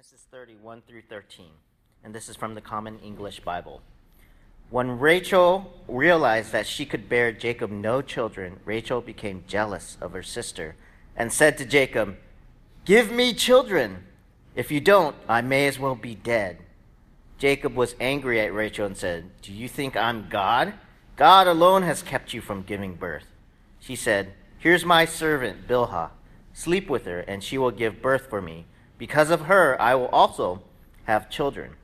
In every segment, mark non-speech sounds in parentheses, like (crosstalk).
Genesis 31 through 13, and this is from the Common English Bible. When Rachel realized that she could bear Jacob no children, Rachel became jealous of her sister and said to Jacob, Give me children. If you don't, I may as well be dead. Jacob was angry at Rachel and said, Do you think I'm God? God alone has kept you from giving birth. She said, Here's my servant, Bilhah. Sleep with her, and she will give birth for me. Because of her, I will also have children.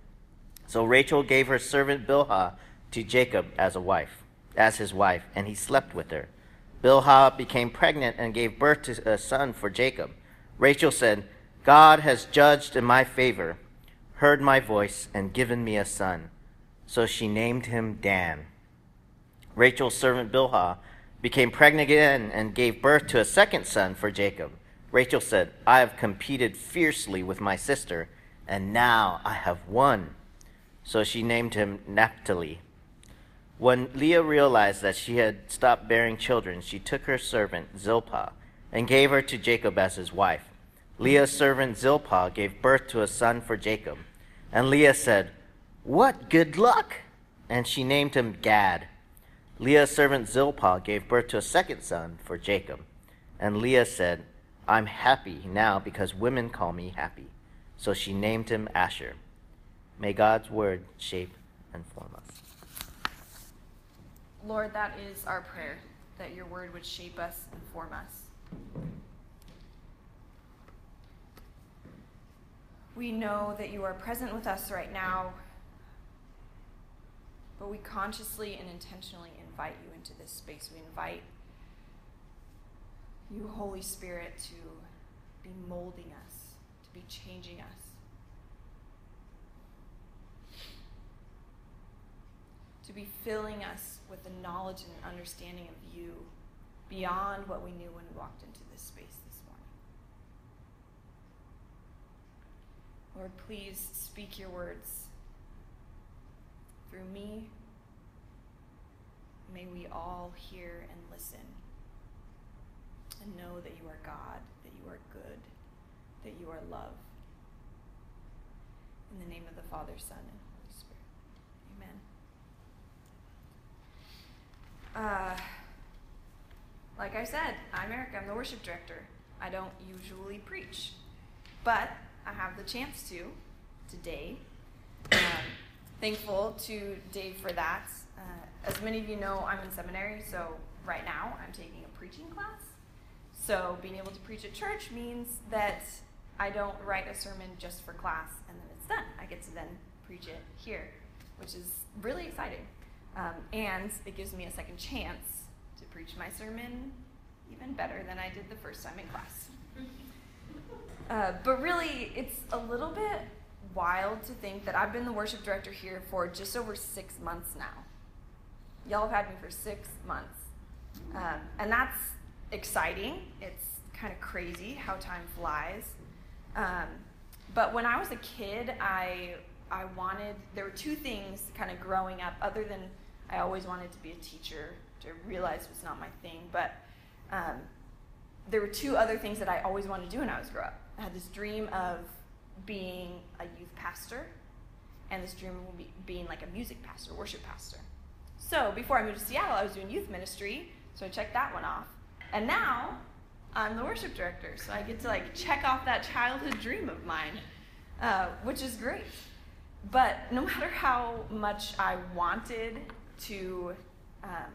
So Rachel gave her servant Bilhah to Jacob as a wife, as his wife, and he slept with her. Bilhah became pregnant and gave birth to a son for Jacob. Rachel said, God has judged in my favor, heard my voice, and given me a son. So she named him Dan. Rachel's servant Bilhah became pregnant again and gave birth to a second son for Jacob. Rachel said, I have competed fiercely with my sister, and now I have won. So she named him Naphtali. When Leah realized that she had stopped bearing children, she took her servant Zilpah and gave her to Jacob as his wife. Leah's servant Zilpah gave birth to a son for Jacob. And Leah said, What good luck! And she named him Gad. Leah's servant Zilpah gave birth to a second son for Jacob. And Leah said, I'm happy now because women call me happy. So she named him Asher. May God's word shape and form us. Lord, that is our prayer, that your word would shape us and form us. We know that you are present with us right now, but we consciously and intentionally invite you into this space. We invite you, Holy Spirit, to be molding us, to be changing us. To be filling us with the knowledge and understanding of you beyond what we knew when we walked into this space this morning. Lord, please speak your words through me. May we all hear and listen and know that you are God, that you are good, that you are love. In the name of the Father, Son, and Holy Spirit. Amen. Uh, like I said, I'm Eric. I'm the worship director. I don't usually preach, but I have the chance to today. Um, thankful to Dave for that. Uh, as many of you know, I'm in seminary, so right now I'm taking a preaching class. So being able to preach at church means that I don't write a sermon just for class and then it's done. I get to then preach it here, which is really exciting. Um, and it gives me a second chance to preach my sermon even better than I did the first time in class. (laughs) Uh, but really, it's a little bit wild to think that I've been the worship director here for just over six months now. Y'all have had me for six months. Um, and that's exciting. It's kind of crazy how time flies. Um, but when I was a kid, I I wanted there were two things kind of growing up other than I always wanted to be a teacher to realize was not my thing, but um, there were two other things that I always wanted to do when I was grow up. I had this dream of being a youth pastor and this dream of being like a music pastor, worship pastor. So before I moved to Seattle, I was doing youth ministry, so I checked that one off. And now I'm the worship director, so I get to like check off that childhood dream of mine, uh, which is great. But no (laughs) matter how much I wanted to, um,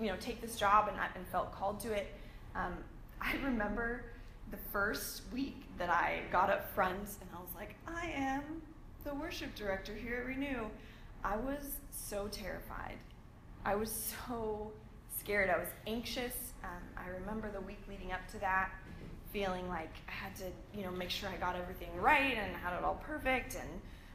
you know, take this job and, and felt called to it, um, I remember the first week that I got up front and I was like, I am the worship director here at Renew. I was so terrified. I was so scared. I was anxious. Um, I remember the week leading up to that, feeling like I had to, you know, make sure I got everything right and had it all perfect. And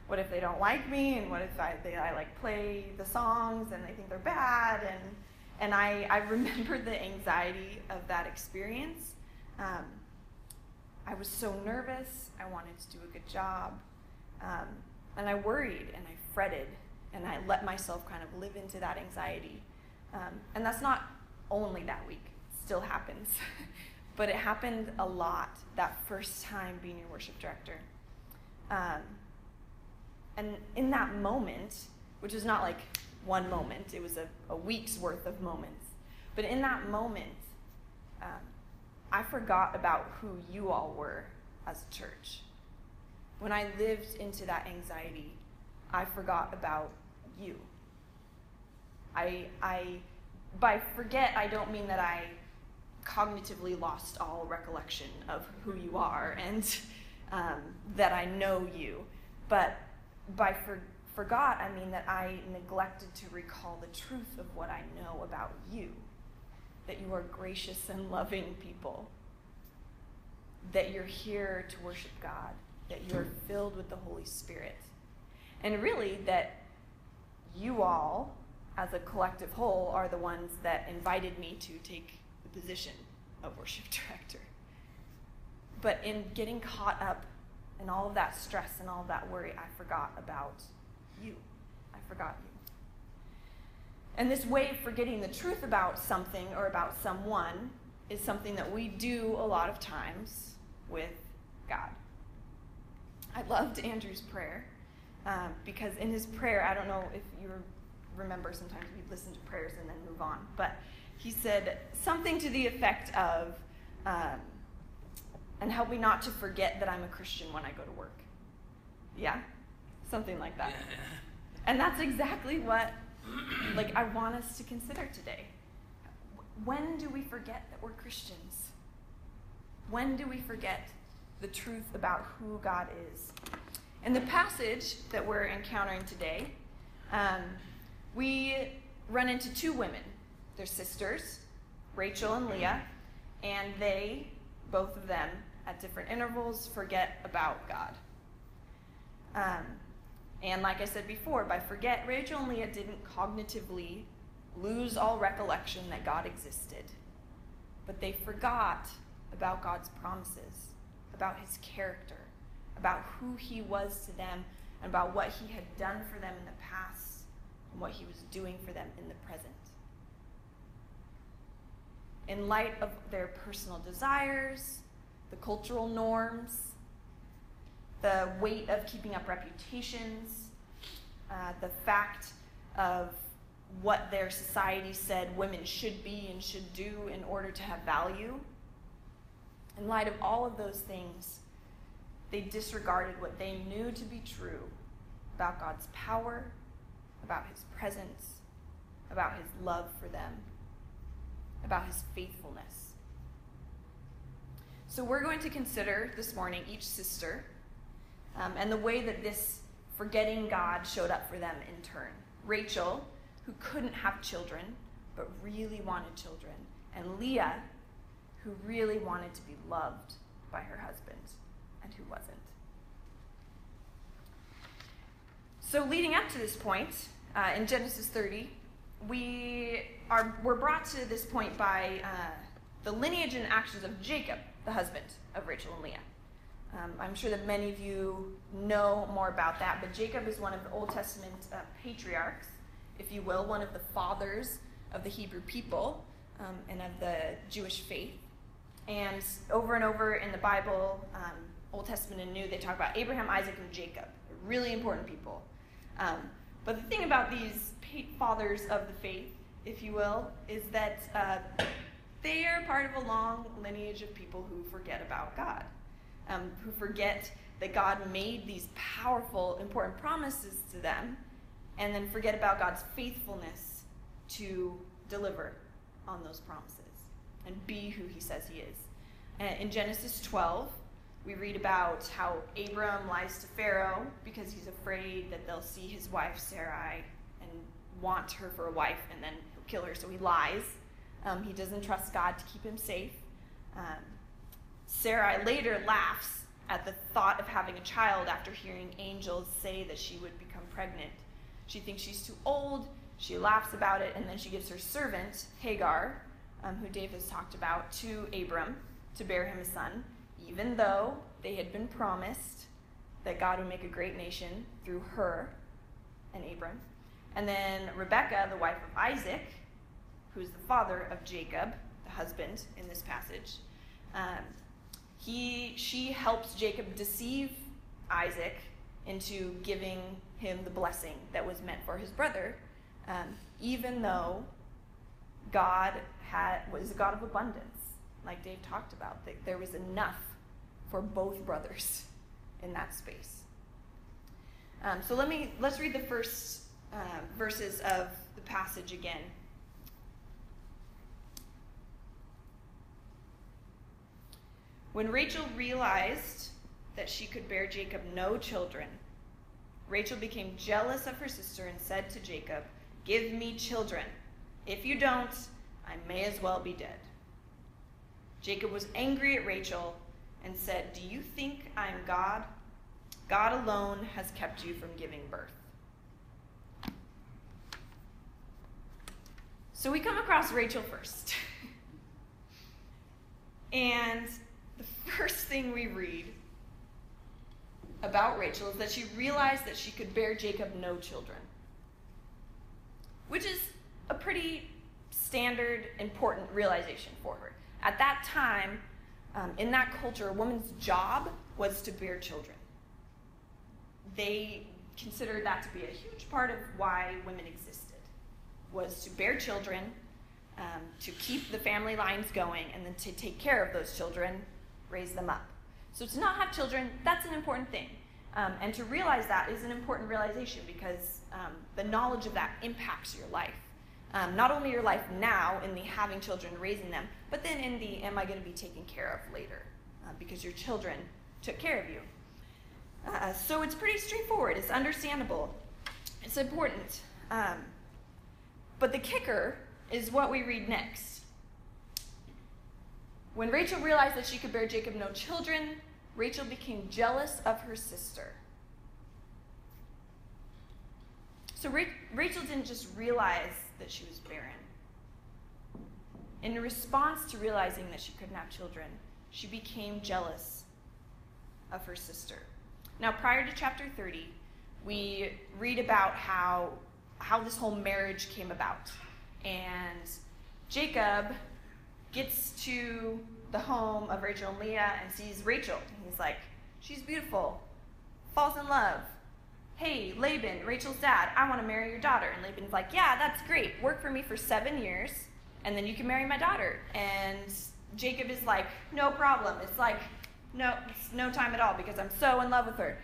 what if they don't like me? And what if I, they, I like play the songs and they think they're bad? And and I, I (laughs) remember the anxiety of that experience. Um, I was so nervous. I wanted to do a good job. Um, and I worried and I fretted and I let myself kind of live into that anxiety. Um, and that's not only that week, it still happens. (laughs) but it happened a lot that first time being your worship director. Um, and in that moment, which was not like one moment, it was a, a week's worth of moments. But in that moment, um, I forgot about who you all were as a church. When I lived into that anxiety, I forgot about you. I, I, by forget, I don't mean that I cognitively lost all recollection of who you are and um, that I know you. But by for, forgot, I mean that I neglected to recall the truth of what I know about you. That you are gracious and loving people. That you're here to worship God. That you're filled with the Holy Spirit. And really, that you all, as a collective whole, are the ones that invited me to take the position of worship (laughs) director. But in getting caught up in all of that stress and all of that worry, I forgot about you. I forgot you. And this way of forgetting the truth about something or about someone is something that we do a lot of times with God. I loved Andrew's prayer um, because in his prayer, I don't know if you remember, sometimes we listen to prayers and then move on, but he said something to the effect of, um, and help me not to forget that I'm a Christian when I go to work. Yeah? Something like that. Yeah. And that's exactly what like I want us to consider today. When do we forget that we're Christians? When do we forget the truth about who God is? In the passage that we're encountering today, um, we run into two women. They're sisters, Rachel and Leah, and they, both of them, at different intervals, forget about God. Um, and like I said before, by forget, Rachel and Leah didn't cognitively lose all recollection that God existed, but they forgot about God's promises, about his character, about who he was to them, and about what he had done for them in the past and what he was doing for them in the present. In light of their personal desires, the cultural norms, the weight of keeping up reputations, uh, the fact of what their society said women should be and should do in order to have value. In light of all of those things, they disregarded what they knew to be true about God's power, about his presence, about his love for them, about his faithfulness. So, we're going to consider this morning each sister um, and the way that this forgetting God showed up for them in turn. Rachel, who couldn't have children, but really wanted children, and Leah, who really wanted to be loved by her husband and who wasn't. So, leading up to this point, uh, in Genesis 30, we are we're brought to this point by uh, the lineage and actions of Jacob, the husband of Rachel and Leah. Um, I'm sure that many of you know more about that, but Jacob is one of the Old Testament uh, patriarchs, if you will, one of the fathers of the Hebrew people um, and of the Jewish faith. And over and over in the Bible, um, Old Testament and New, they talk about Abraham, Isaac, and Jacob. Really important people. Um, but the thing about these fathers of the faith, if you will, is that uh, they are part of a long lineage of people who forget about God um, who forget that God made these powerful, important promises to them, and then forget about God's faithfulness to deliver on those promises and be who he says he is. And in Genesis 12, we read about how Abram lies to Pharaoh because he's afraid that they'll see his wife Sarai and want her for a wife, and then he'll kill her. So he lies. Um, he doesn't trust God to keep him safe. Um, Sarai later laughs at the thought of having a child after hearing angels say that she would become pregnant. She thinks she's too old, she laughs about it, and then she gives her servant, Hagar, um, who Dave has talked about, to Abram to bear him a son, even though they had been promised that God would make a great nation through her and Abram. And then Rebekah, the wife of Isaac, who's the father of Jacob, the husband in this passage, um, he, she helps Jacob deceive Isaac into giving him the blessing that was meant for his brother, um, even though God had, was a God of abundance, like Dave talked about. That there was enough for both brothers in that space. Um, so let me let's read the first uh, verses of the passage again. When Rachel realized that she could bear Jacob no children, Rachel became jealous of her sister and said to Jacob, Give me children. If you don't, I may as well be dead. Jacob was angry at Rachel and said, Do you think I am God? God alone has kept you from giving birth. So we come across Rachel first. (laughs) and the first thing we read about Rachel is that she realized that she could bear Jacob no children, which is a pretty standard, important realization for her. At that time, um, in that culture, a woman's job was to bear children. They considered that to be a huge part of why women existed, was to bear children, um, to keep the family lines going, and then to take care of those children, raise them up. So to not have children, that's an important thing. Um, and to realize that is an important realization because um, the knowledge of that impacts your life. Um, not only your life now in the having children, raising them, but then in the am I going to be taken care of later uh, because your children took care of you. Uh, so it's pretty straightforward. It's understandable. It's important. Um, but the kicker is what we read next. When Rachel realized that she could bear Jacob no children, Rachel became jealous of her sister. So Rachel didn't just realize that she was barren. In response to realizing that she couldn't have children, she became jealous of her sister. Now, prior to chapter 30, we read about how, how this whole marriage came about. And Jacob gets to the home of Rachel and Leah and sees Rachel. And he's like, She's beautiful. Falls in love. Hey, Laban, Rachel's dad, I want to marry your daughter. And Laban's like, Yeah, that's great. Work for me for seven years, and then you can marry my daughter. And Jacob is like, No problem. It's like, no, it's no time at all because I'm so in love with her.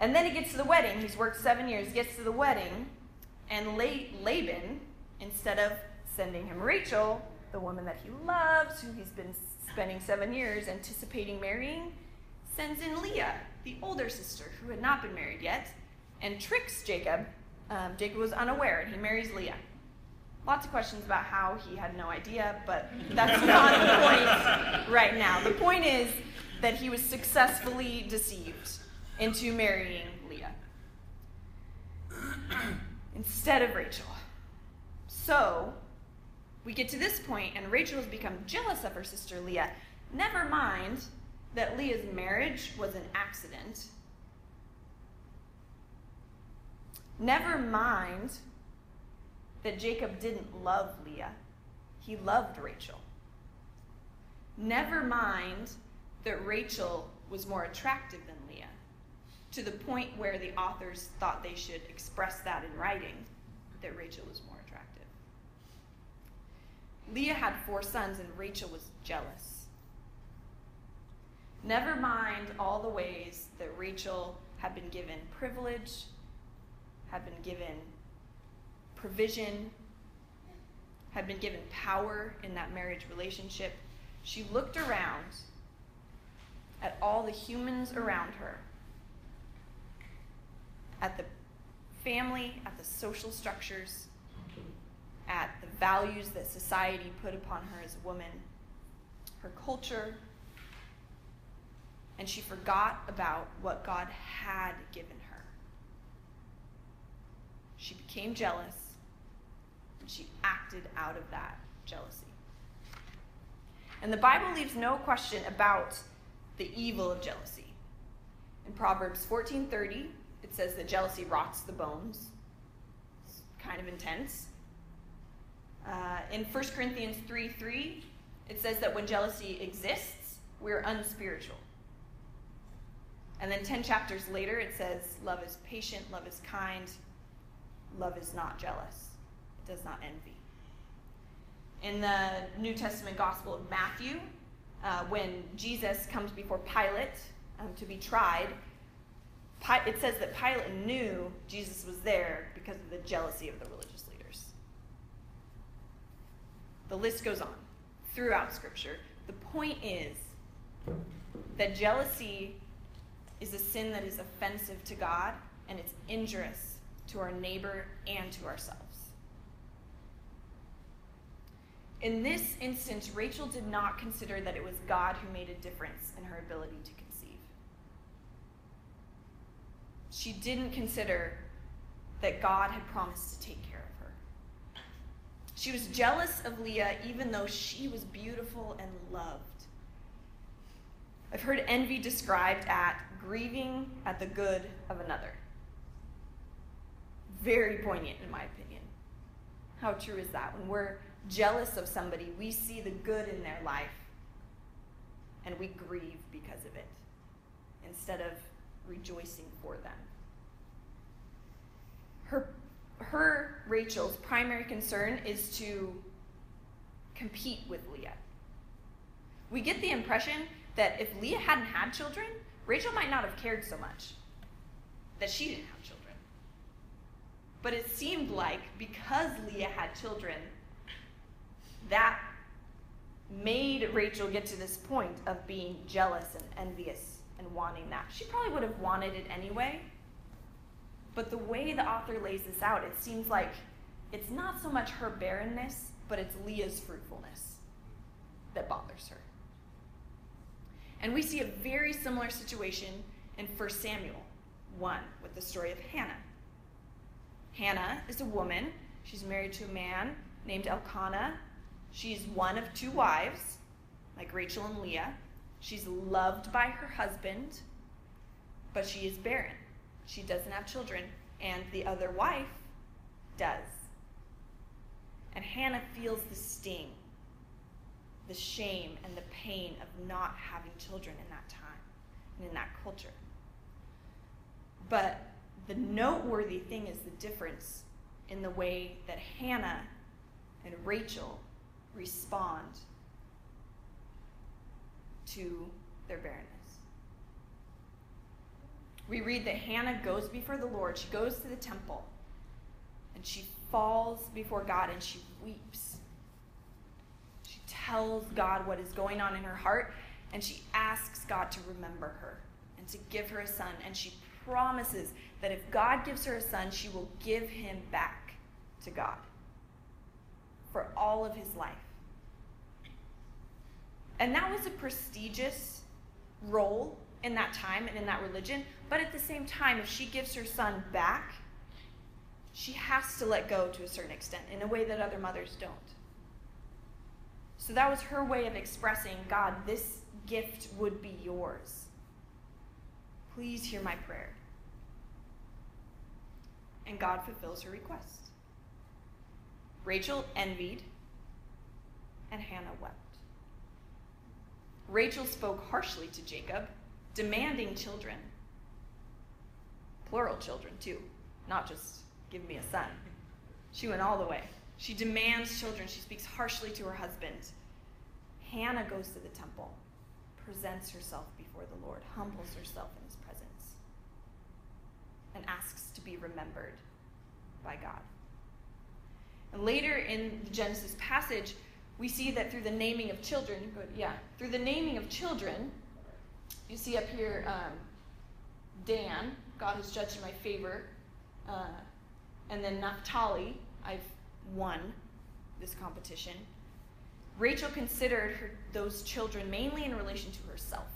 And then he gets to the wedding. He's worked seven years, gets to the wedding, and Laban, instead of sending him Rachel, the woman that he loves, who he's been spending seven years anticipating marrying, sends in Leah, the older sister who had not been married yet, and tricks Jacob. Um, Jacob was unaware, and he marries Leah. Lots of questions about how he had no idea, but that's (laughs) not the point right now. The point is that he was successfully deceived into marrying Leah (clears throat) instead of Rachel. So, we get to this point, and Rachel has become jealous of her sister Leah. Never mind that Leah's marriage was an accident. Never mind that Jacob didn't love Leah, he loved Rachel. Never mind that Rachel was more attractive than Leah, to the point where the authors thought they should express that in writing, that Rachel was more attractive. Leah had four sons, and Rachel was jealous. Never mind all the ways that Rachel had been given privilege, had been given provision, had been given power in that marriage relationship. She looked around at all the humans around her, at the family, at the social structures, at the values that society put upon her as a woman, her culture, and she forgot about what God had given. She became jealous, and she acted out of that jealousy. And the Bible leaves no question about the evil of jealousy. In Proverbs 14:30, it says that jealousy rots the bones. It's kind of intense. Uh, in 1 Corinthians 3 3, it says that when jealousy exists, we're unspiritual. And then 10 chapters later, it says, Love is patient, love is kind, love is not jealous, it does not envy. In the New Testament Gospel of Matthew, uh, when Jesus comes before Pilate um, to be tried, it says that Pilate knew Jesus was there because of the jealousy of the religious leaders. The list goes on throughout Scripture. The point is that jealousy is a sin that is offensive to God and it's injurious to our neighbor and to ourselves. In this instance, Rachel did not consider that it was God who made a difference in her ability to conceive. She didn't consider that God had promised to take care of her. She was jealous of Leah even though she was beautiful and loved. I've heard envy described at grieving at the good of another. Very poignant, in my opinion. How true is that? When we're jealous of somebody, we see the good in their life and we grieve because of it instead of rejoicing for them. Her, her, Rachel's, primary concern is to compete with Leah. We get the impression that if Leah hadn't had children, Rachel might not have cared so much that she didn't have children. But it seemed like because Leah had children, that made Rachel get to this point of being jealous and envious and wanting that. She probably would have wanted it anyway. But the way the author lays this out, it seems like it's not so much her barrenness, but it's Leah's fruitfulness that bothers her. And we see a very similar situation in 1 Samuel 1 with the story of Hannah. Hannah is a woman. She's married to a man named Elkanah, She's one of two wives, like Rachel and Leah. She's loved by her husband, but she is barren. She doesn't have children, and the other wife does. And Hannah feels the sting, the shame, and the pain of not having children in that time and in that culture. But the noteworthy thing is the difference in the way that Hannah and Rachel respond to their barrenness. We read that Hannah goes before the Lord. She goes to the temple and she falls before God and she weeps. She tells God what is going on in her heart and she asks God to remember her and to give her a son. And she promises that if God gives her a son, she will give him back to God for all of his life. And that was a prestigious role in that time and in that religion. But at the same time, if she gives her son back, she has to let go to a certain extent in a way that other mothers don't. So that was her way of expressing God, this gift would be yours. Please hear my prayer. And God fulfills her request. Rachel envied, and Hannah wept. Rachel spoke harshly to Jacob, demanding children. Plural children, too, not just give me a son. She went all the way. She demands children. She speaks harshly to her husband. Hannah goes to the temple, presents herself before the Lord, humbles herself in his and asks to be remembered by God. And later in the Genesis passage, we see that through the naming of children, yeah, through the naming of children, you see up here um, Dan, God has judged in my favor, uh, and then Naphtali, I've won this competition. Rachel considered her, those children mainly in relation to herself,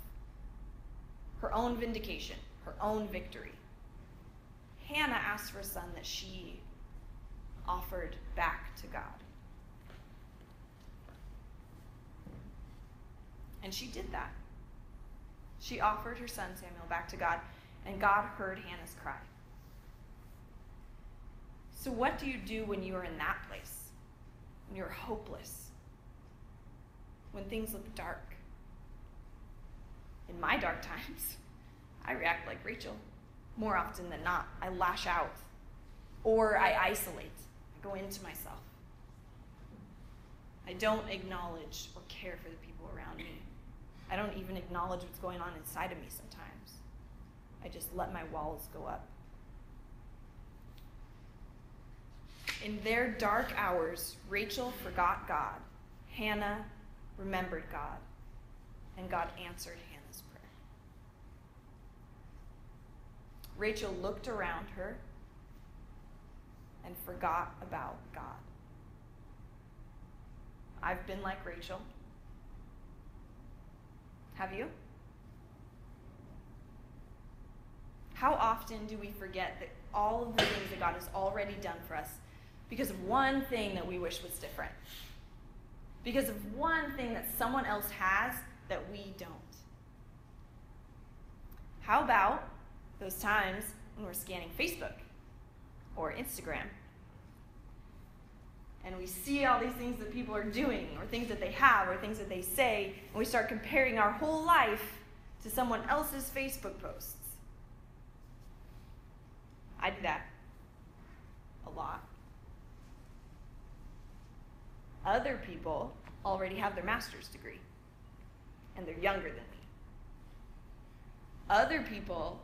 her own vindication, her own victory. Hannah asked for a son that she offered back to God. And she did that. She offered her son Samuel back to God, and God heard Hannah's cry. So, what do you do when you are in that place? When you're hopeless? When things look dark? In my dark (laughs) times, I react like Rachel more often than not. I lash out or I isolate, I go into myself. I don't acknowledge or care for the people around me. I don't even acknowledge what's going on inside of me sometimes. I just let my walls go up. In their dark hours, Rachel forgot God. Hannah remembered God. And God answered Hannah's prayer. Rachel looked around her and forgot about God. I've been like Rachel. Have you? How often do we forget that all of the things that God has already done for us because of one thing that we wish was different? Because of one thing that someone else has that we don't? How about those times when we're scanning Facebook or Instagram and we see all these things that people are doing, or things that they have, or things that they say, and we start comparing our whole life to someone else's Facebook posts. I do that a lot. Other people already have their master's degree, and they're younger than me. Other people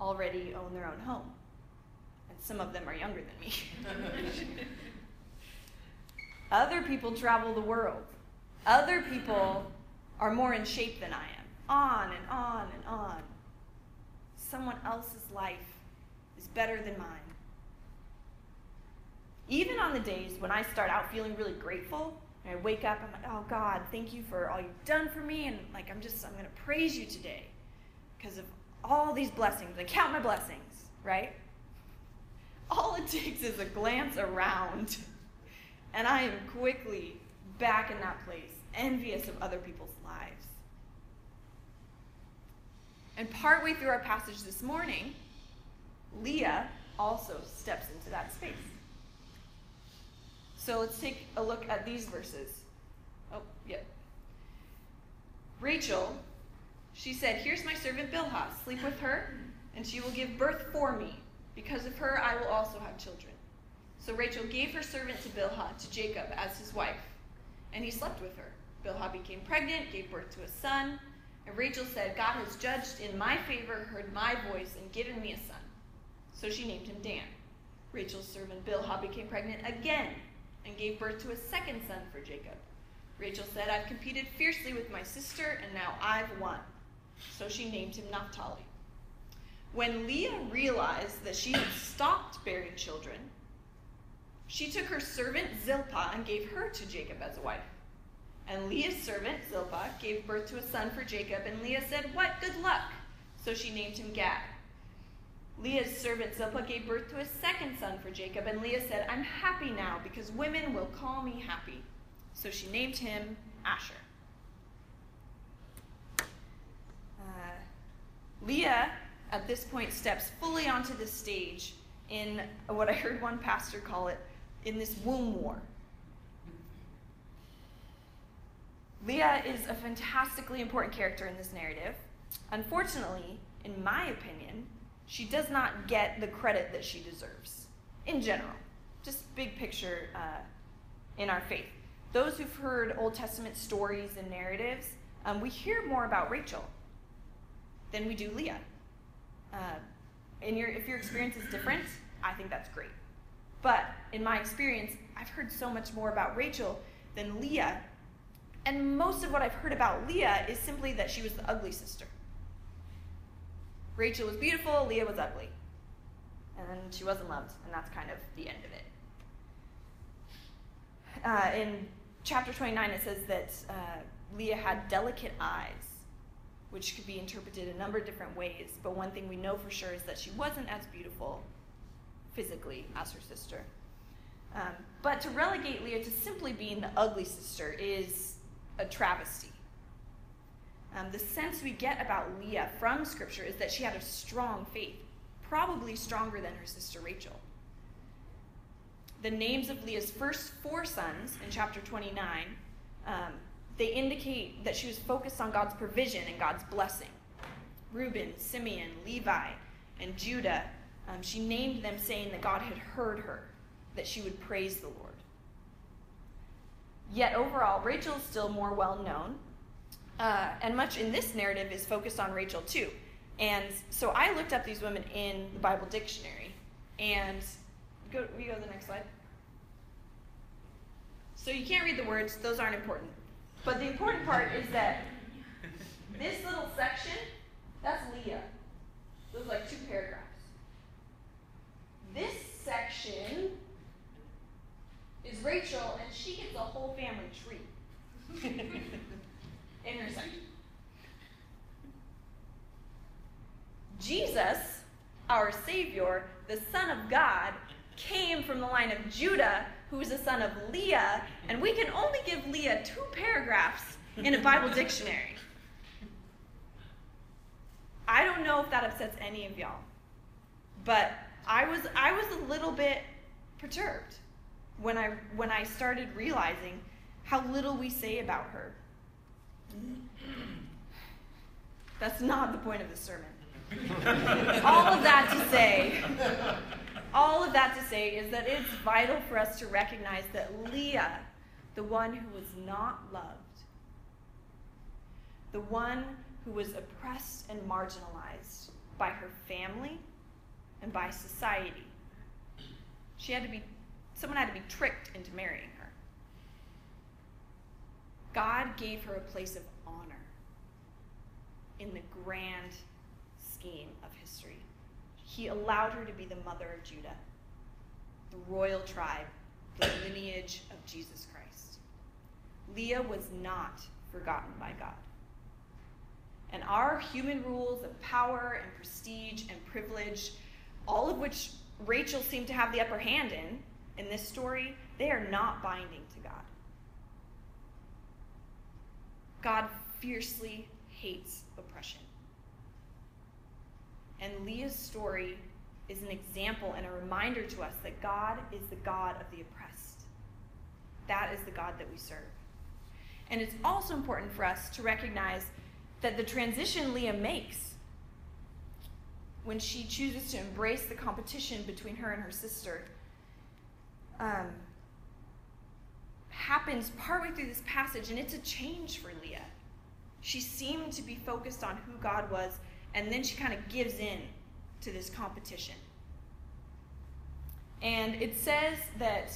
already own their own home, and some of them are younger than me. (laughs) Other people travel the world. Other people are more in shape than I am. On and on and on. Someone else's life is better than mine. Even on the days when I start out feeling really grateful, and I wake up, I'm like, oh God, thank you for all you've done for me, and like I'm just, I'm gonna praise you today because of all these blessings. I count my blessings, right? All it takes is a glance around and I am quickly back in that place, envious of other people's lives. And partway through our passage this morning, Leah also steps into that space. So let's take a look at these verses. Oh, yep. Rachel, she said, Here's my servant Bilhah. Sleep with her, and she will give birth for me. Because of her, I will also have children. So Rachel gave her servant to Bilhah, to Jacob, as his wife, and he slept with her. Bilhah became pregnant, gave birth to a son, and Rachel said, God has judged in my favor, heard my voice, and given me a son. So she named him Dan. Rachel's servant Bilhah became pregnant again and gave birth to a second son for Jacob. Rachel said, I've competed fiercely with my sister, and now I've won. So she named him Naphtali. When Leah realized that she had stopped bearing children, she took her servant Zilpah and gave her to Jacob as a wife. And Leah's servant Zilpah gave birth to a son for Jacob, and Leah said, What good luck! So she named him Gad. Leah's servant Zilpah gave birth to a second son for Jacob, and Leah said, I'm happy now because women will call me happy. So she named him Asher. Uh, Leah, at this point, steps fully onto the stage in what I heard one pastor call it in this womb war. Leah is a fantastically important character in this narrative. Unfortunately, in my opinion, she does not get the credit that she deserves in general. Just big picture uh, in our faith. Those who've heard Old Testament stories and narratives, um, we hear more about Rachel than we do Leah. Uh, and your, if your experience is different, I think that's great. But in my experience, I've heard so much more about Rachel than Leah. And most of what I've heard about Leah is simply that she was the ugly sister. Rachel was beautiful, Leah was ugly. And she wasn't loved, and that's kind of the end of it. Uh, in chapter 29, it says that uh, Leah had delicate eyes, which could be interpreted a number of different ways. But one thing we know for sure is that she wasn't as beautiful physically as her sister. Um, but to relegate Leah to simply being the ugly sister is a travesty. Um, the sense we get about Leah from Scripture is that she had a strong faith, probably stronger than her sister Rachel. The names of Leah's first four sons in chapter 29, um, they indicate that she was focused on God's provision and God's blessing. Reuben, Simeon, Levi, and Judah. Um, she named them, saying that God had heard her, that she would praise the Lord. Yet overall, Rachel is still more well known, uh, and much in this narrative is focused on Rachel too. And so I looked up these women in the Bible dictionary, and go, we go to the next slide. So you can't read the words; those aren't important. But the important part is that this little section, that's Leah. Those like two paragraphs. This section is Rachel, and she gets a whole family tree (laughs) in her section. Jesus, our Savior, the Son of God, came from the line of Judah, who is the son of Leah, and we can only give Leah two paragraphs in a Bible (laughs) dictionary. I don't know if that upsets any of y'all, but I was I was a little bit perturbed when I when I started realizing how little we say about her. That's not the point of the sermon. (laughs) all of that to say, all of that to say is that it's vital for us to recognize that Leah, the one who was not loved, the one who was oppressed and marginalized by her family and by society, she had to be someone had to be tricked into marrying her. God gave her a place of honor in the grand scheme of history. He allowed her to be the mother of Judah, the royal tribe, the lineage of Jesus Christ. Leah was not forgotten by God. And our human rules of power and prestige and privilege, all of which Rachel seemed to have the upper hand in, in this story, they are not binding to God. God fiercely hates oppression. And Leah's story is an example and a reminder to us that God is the God of the oppressed. That is the God that we serve. And it's also important for us to recognize that the transition Leah makes when she chooses to embrace the competition between her and her sister um, happens partway through this passage, and it's a change for Leah. She seemed to be focused on who God was, and then she kind of gives in to this competition. And it says that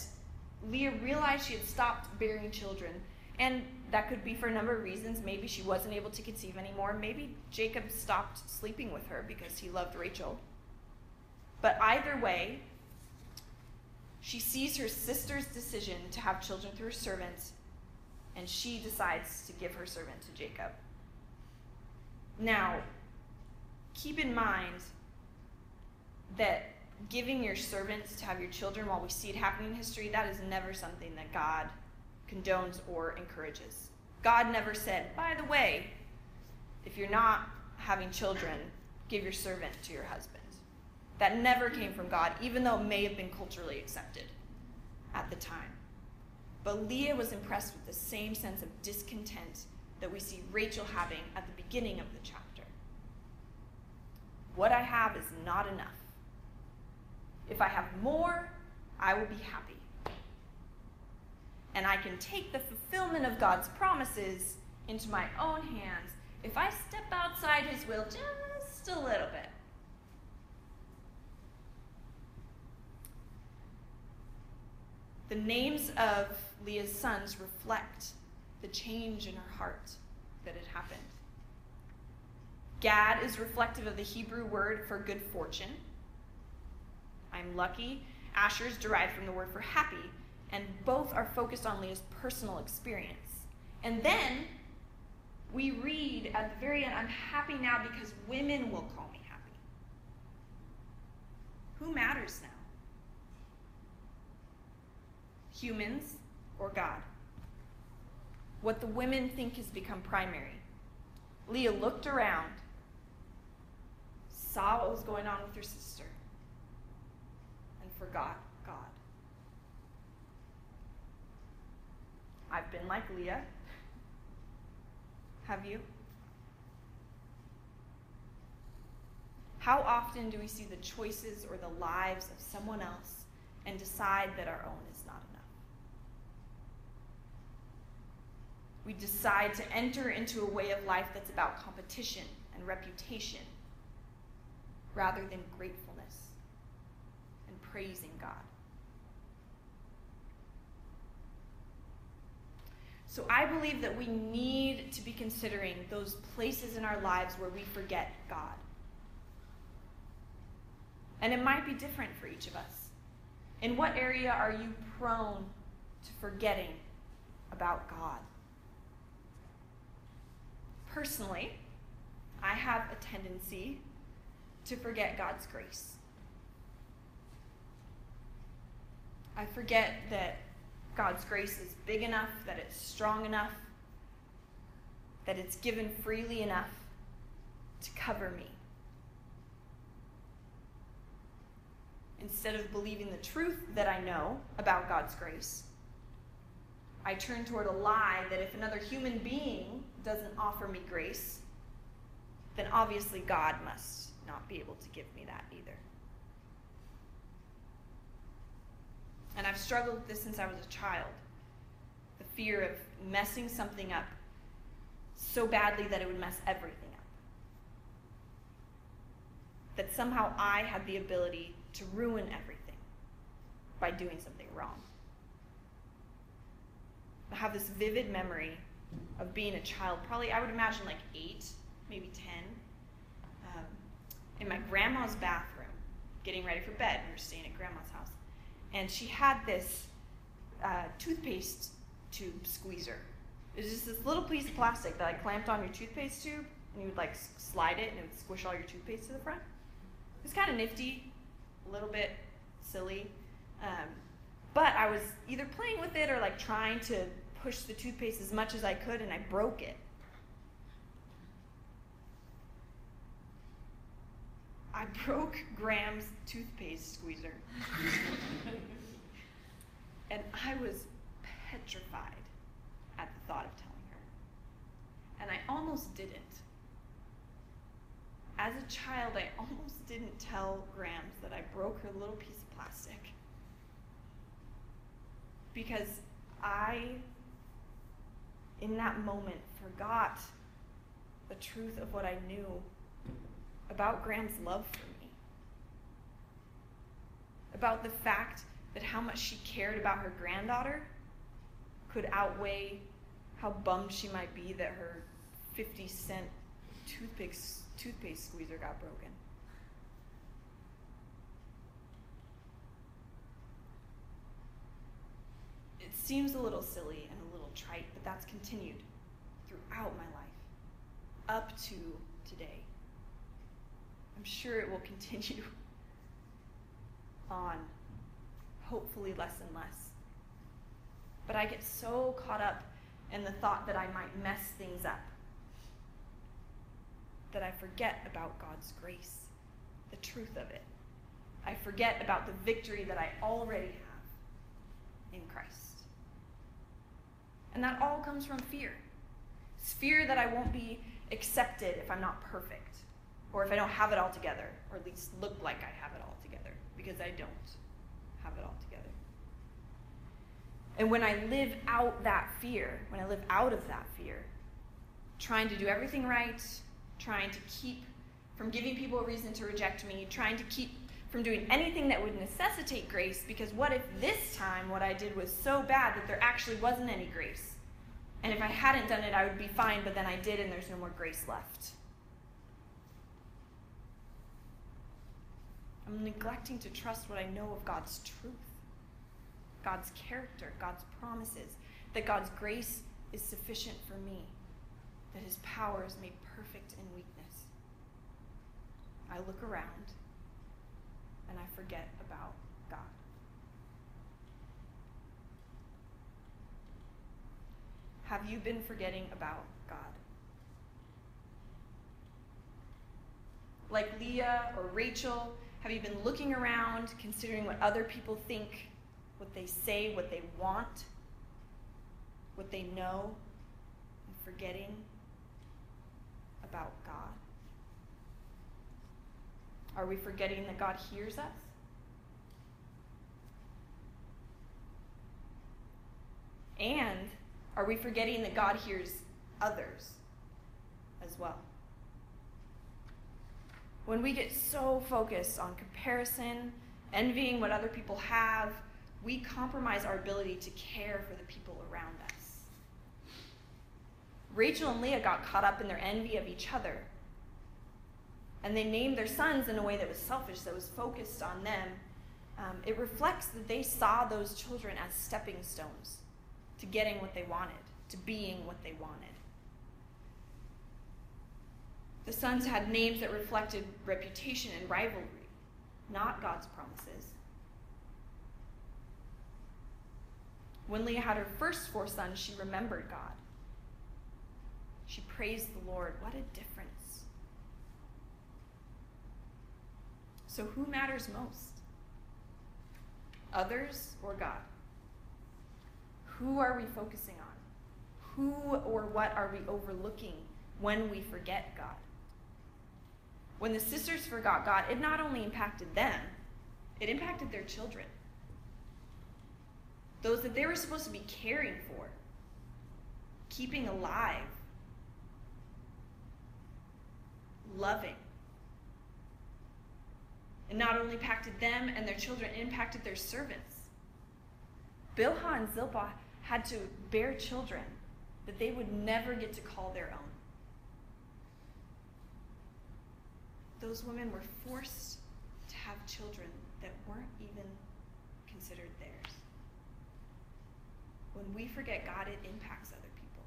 Leah realized she had stopped bearing children. And that could be for a number of reasons. Maybe she wasn't able to conceive anymore. Maybe Jacob stopped sleeping with her because he loved Rachel. But either way, she sees her sister's decision to have children through her servant, and she decides to give her servant to Jacob. Now, keep in mind that giving your servants to have your children while we see it happening in history, that is never something that God condones or encourages. God never said, by the way, if you're not having children, give your servant to your husband. That never came from God, even though it may have been culturally accepted at the time. But Leah was impressed with the same sense of discontent that we see Rachel having at the beginning of the chapter. What I have is not enough. If I have more, I will be happy. And I can take the fulfillment of God's promises into my own hands if I step outside His will just a little bit. The names of Leah's sons reflect the change in her heart that had happened. Gad is reflective of the Hebrew word for good fortune. I'm lucky. Asher is derived from the word for happy, and both are focused on Leah's personal experience. And then we read at the very end, I'm happy now because women will call me happy. Who matters now? humans, or God. What the women think has become primary. Leah looked around, saw what was going on with her sister, and forgot God. I've been like Leah. Have you? How often do we see the choices or the lives of someone else and decide that our own is not enough? We decide to enter into a way of life that's about competition and reputation rather than gratefulness and praising God. So I believe that we need to be considering those places in our lives where we forget God. And it might be different for each of us. In what area are you prone to forgetting about God? Personally, I have a tendency to forget God's grace. I forget that God's grace is big enough, that it's strong enough, that it's given freely enough to cover me. instead of believing the truth that I know about God's grace, I turn toward a lie that if another human being doesn't offer me grace, then obviously God must not be able to give me that either. And I've struggled with this since I was a child the fear of messing something up so badly that it would mess everything up. That somehow I had the ability to ruin everything by doing something wrong. I have this vivid memory of being a child, probably I would imagine like eight, maybe ten, um, in my grandma's bathroom, getting ready for bed. We were staying at grandma's house, and she had this uh, toothpaste tube squeezer. It was just this little piece of plastic that I clamped on your toothpaste tube, and you would like slide it, and it would squish all your toothpaste to the front. It was kind of nifty a little bit silly. Um, but I was either playing with it or like trying to push the toothpaste as much as I could, and I broke it. I broke Grams' toothpaste squeezer. and I was petrified at the thought of telling her. And I almost didn't as a child, I almost didn't tell Grams that I broke her little piece of plastic. Because I, in that moment, forgot the truth of what I knew about Grams' love for me. About the fact that how much she cared about her granddaughter could outweigh how bummed she might be that her 50 cent toothpicks toothpaste squeezer got broken. It seems a little silly and a little trite, but that's continued throughout my life, up to today. I'm sure it will continue (laughs) on, hopefully less and less. But I get so caught up in the thought that I might mess things up that I forget about God's grace, the truth of it. I forget about the victory that I already have in Christ. And that all comes from fear. It's fear that I won't be accepted if I'm not perfect, or if I don't have it all together, or at least look like I have it all together, because I don't have it all together. And when I live out that fear, when I live out of that fear, trying to do everything right, trying to keep from giving people a reason to reject me, trying to keep from doing anything that would necessitate grace, because what if this time what I did was so bad that there actually wasn't any grace? And if I hadn't done it, I would be fine, but then I did, and there's no more grace left. I'm neglecting to trust what I know of God's truth, God's character, God's promises, that God's grace is sufficient for me, that His power is made perfect in weakness. I look around and I forget about God. Have you been forgetting about God? Like Leah or Rachel, have you been looking around, considering what other people think, what they say, what they want, what they know, and forgetting about God? Are we forgetting that God hears us? And are we forgetting that God hears others as well? When we get so focused on comparison, envying what other people have, we compromise our ability to care for the people around us. Rachel and Leah got caught up in their envy of each other. And they named their sons in a way that was selfish, that was focused on them. Um, it reflects that they saw those children as stepping stones to getting what they wanted, to being what they wanted. The sons had names that reflected reputation and rivalry, not God's promises. When Leah had her first four sons, she remembered God. She praised the Lord. What a difference. So, who matters most? Others or God? Who are we focusing on? Who or what are we overlooking when we forget God? When the sisters forgot God, it not only impacted them, it impacted their children. Those that they were supposed to be caring for, keeping alive, loving. It not only impacted them and their children, it impacted their servants. Bilhah and Zilpah had to bear children that they would never get to call their own. Those women were forced to have children that weren't even considered theirs. When we forget God, it impacts other people.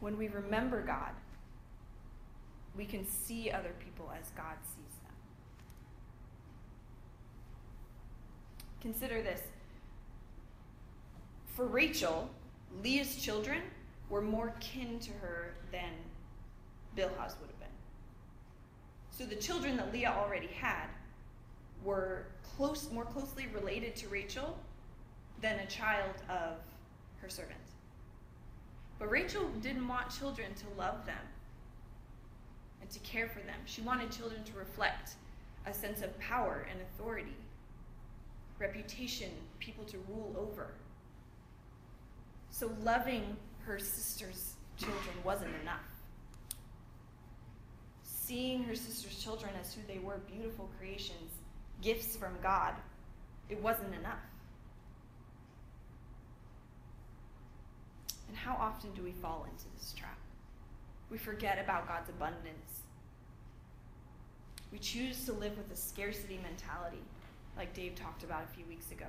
When we remember God, we can see other people as God sees them. Consider this. For Rachel, Leah's children were more kin to her than Bilhah's would have been. So the children that Leah already had were close, more closely related to Rachel than a child of her servant. But Rachel didn't want children to love them and to care for them. She wanted children to reflect a sense of power and authority reputation, people to rule over. So loving her sister's children wasn't enough. Seeing her sister's children as who they were, beautiful creations, gifts from God, it wasn't enough. And how often do we fall into this trap? We forget about God's abundance. We choose to live with a scarcity mentality like Dave talked about a few weeks ago.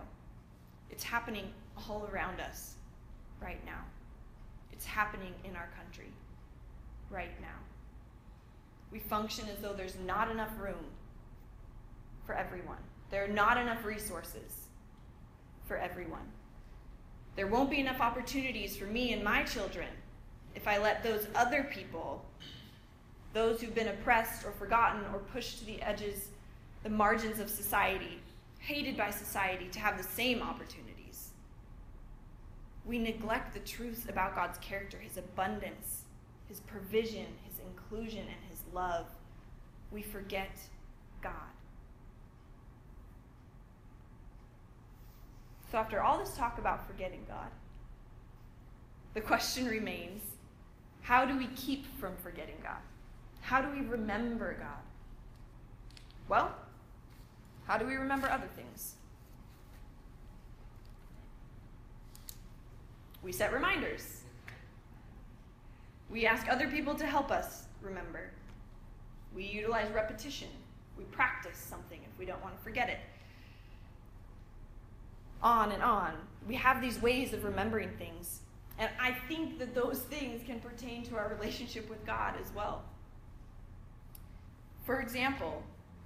It's happening all around us right now. It's happening in our country right now. We function as though there's not enough room for everyone. There are not enough resources for everyone. There won't be enough opportunities for me and my children if I let those other people, those who've been oppressed or forgotten or pushed to the edges, the margins of society, hated by society to have the same opportunities. We neglect the truths about God's character, his abundance, his provision, his inclusion, and his love. We forget God. So, after all this talk about forgetting God, the question remains how do we keep from forgetting God? How do we remember God? Well, how do we remember other things? We set reminders. We ask other people to help us remember. We utilize repetition. We practice something if we don't want to forget it. On and on. We have these ways of remembering things. And I think that those things can pertain to our relationship with God as well. For example,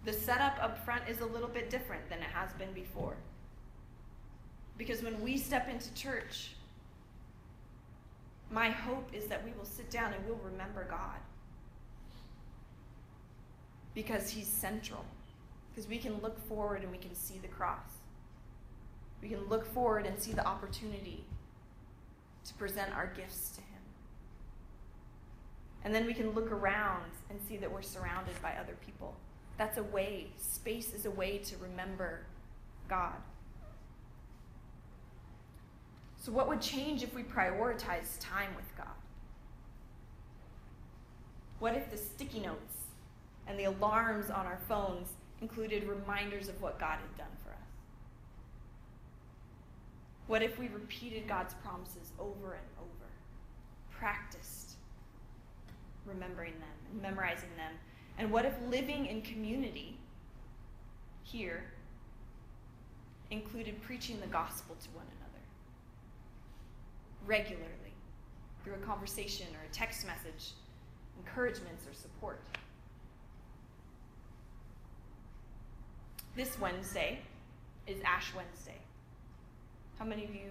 the setup up front is a little bit different than it has been before. Because when we step into church, my hope is that we will sit down and we'll remember God. Because He's central. Because we can look forward and we can see the cross. We can look forward and see the opportunity to present our gifts to Him. And then we can look around and see that we're surrounded by other people. That's a way, space is a way to remember God. So, what would change if we prioritize time with God? What if the sticky notes and the alarms on our phones included reminders of what God had done for us? What if we repeated God's promises over and over, practiced remembering them and memorizing them? And what if living in community here included preaching the gospel to one another regularly through a conversation or a text message, encouragements or support? This Wednesday is Ash Wednesday. How many of you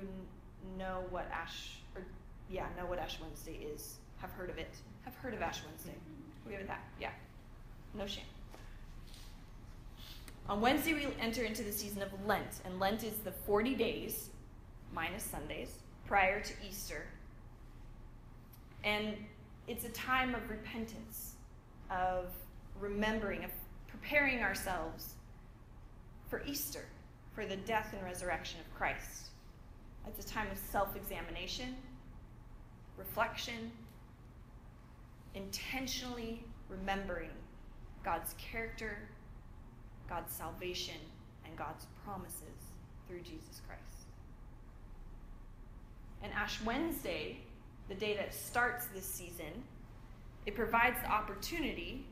know what Ash, or yeah, know what Ash Wednesday is? Have heard of it? Have heard of Ash Wednesday? Mm-hmm. We have that? Yeah. No shame. On Wednesday, we enter into the season of Lent, and Lent is the 40 days, minus Sundays, prior to Easter. And it's a time of repentance, of remembering, of preparing ourselves for Easter, for the death and resurrection of Christ. It's a time of self examination, reflection, intentionally remembering God's character, God's salvation, and God's promises through Jesus Christ. And Ash Wednesday, the day that starts this season, it provides the opportunity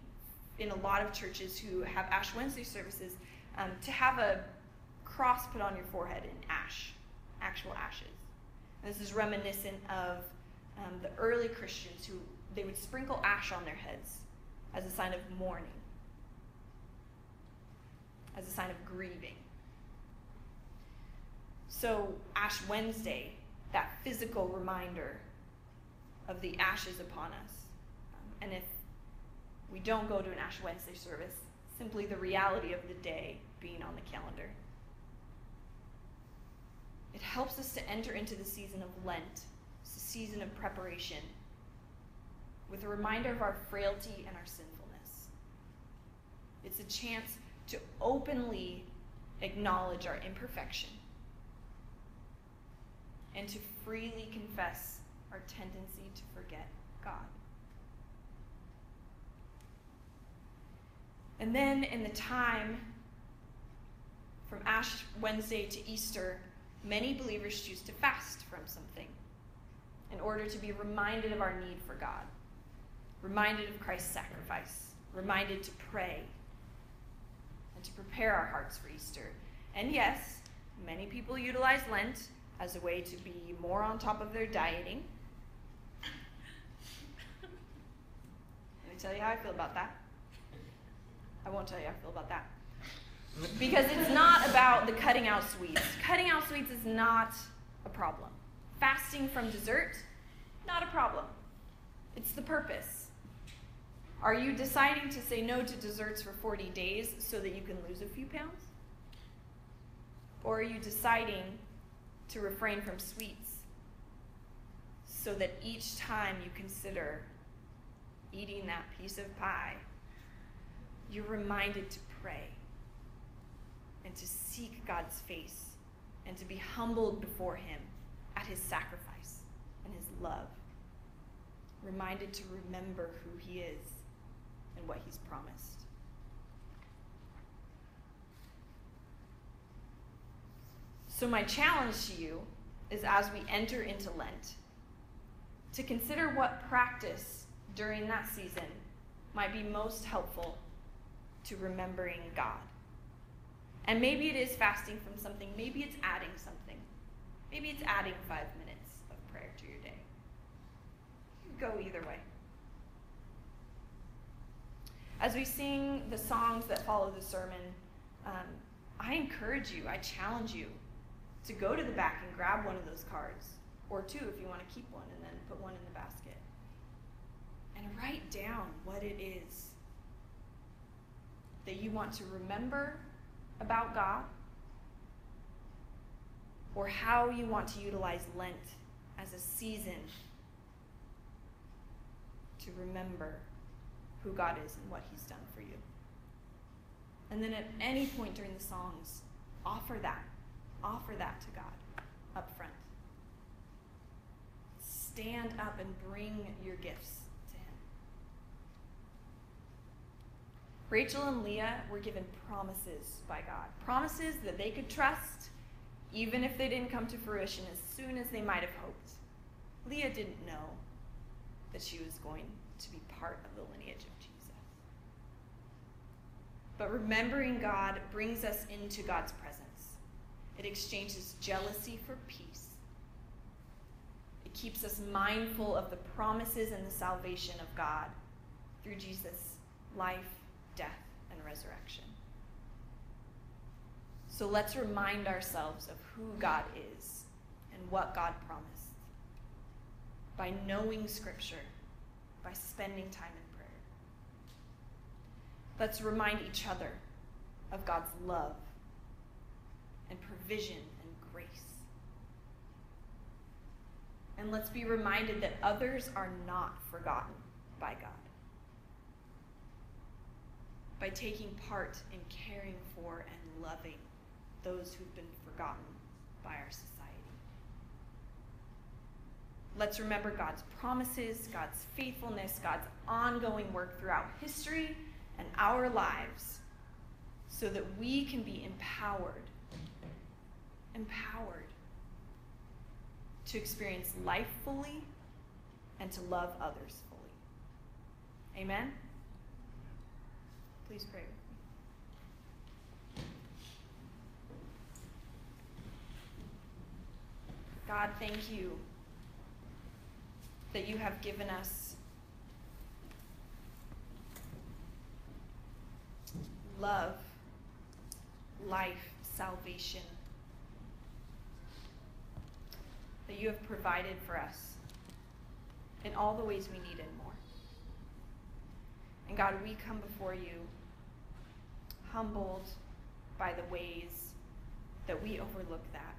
in a lot of churches who have Ash Wednesday services um, to have a cross put on your forehead in ash, actual ashes. And this is reminiscent of um, the early Christians who they would sprinkle ash on their heads as a sign of mourning, as a sign of grieving. So, Ash Wednesday, that physical reminder of the ashes upon us. Um, and if we don't go to an Ash Wednesday service, simply the reality of the day being on the calendar. It helps us to enter into the season of Lent, it's a season of preparation, with a reminder of our frailty and our sinfulness. It's a chance to openly acknowledge our imperfection and to freely confess our tendency to forget God. And then in the time from Ash Wednesday to Easter, many believers choose to fast from something in order to be reminded of our need for God, reminded of Christ's sacrifice, reminded to pray, and to prepare our hearts for Easter. And yes, many people utilize Lent as a way to be more on top of their dieting. (laughs) Let me tell you how I feel about that. I won't tell you how I feel about that. Because it's not about the cutting out sweets. Cutting out sweets is not a problem. Fasting from dessert, not a problem. It's the purpose. Are you deciding to say no to desserts for 40 days so that you can lose a few pounds? Or are you deciding to refrain from sweets so that each time you consider eating that piece of pie, you're reminded to pray and to seek God's face and to be humbled before Him at His sacrifice and His love. Reminded to remember who He is and what He's promised. So, my challenge to you is as we enter into Lent, to consider what practice during that season might be most helpful to remembering God. And maybe it is fasting from something, maybe it's adding something. Maybe it's adding five minutes of prayer to your day. You go either way. As we sing the songs that follow the sermon, um, I encourage you, I challenge you to go to the back and grab one of those cards, or two if you want to keep one and then put one in the basket. And write down what it is that you want to remember about God, or how you want to utilize Lent as a season to remember who God is and what He's done for you. And then at any point during the songs, offer that. Offer that to God up front. Stand up and bring your gifts to Him. Rachel and Leah were given promises by God, promises that they could trust even if they didn't come to fruition as soon as they might have hoped. Leah didn't know that she was going to be part of the lineage of Jesus. But remembering God brings us into God's presence. It exchanges jealousy for peace. It keeps us mindful of the promises and the salvation of God through Jesus' life, death, and resurrection. So let's remind ourselves of who God is and what God promised by knowing Scripture, by spending time in prayer. Let's remind each other of God's love and provision and grace. And let's be reminded that others are not forgotten by God. By taking part in caring for and loving those who've been forgotten by our society. Let's remember God's promises, God's faithfulness, God's ongoing work throughout history and our lives so that we can be empowered, empowered to experience life fully and to love others fully. Amen? Please pray God, thank you that you have given us love, life, salvation, that you have provided for us in all the ways we need and more. And God, we come before you humbled by the ways that we overlook that.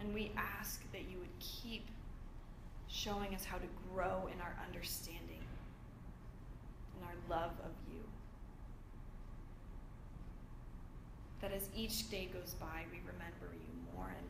And we ask that you would keep showing us how to grow in our understanding and our love of you. That as each day goes by, we remember you more and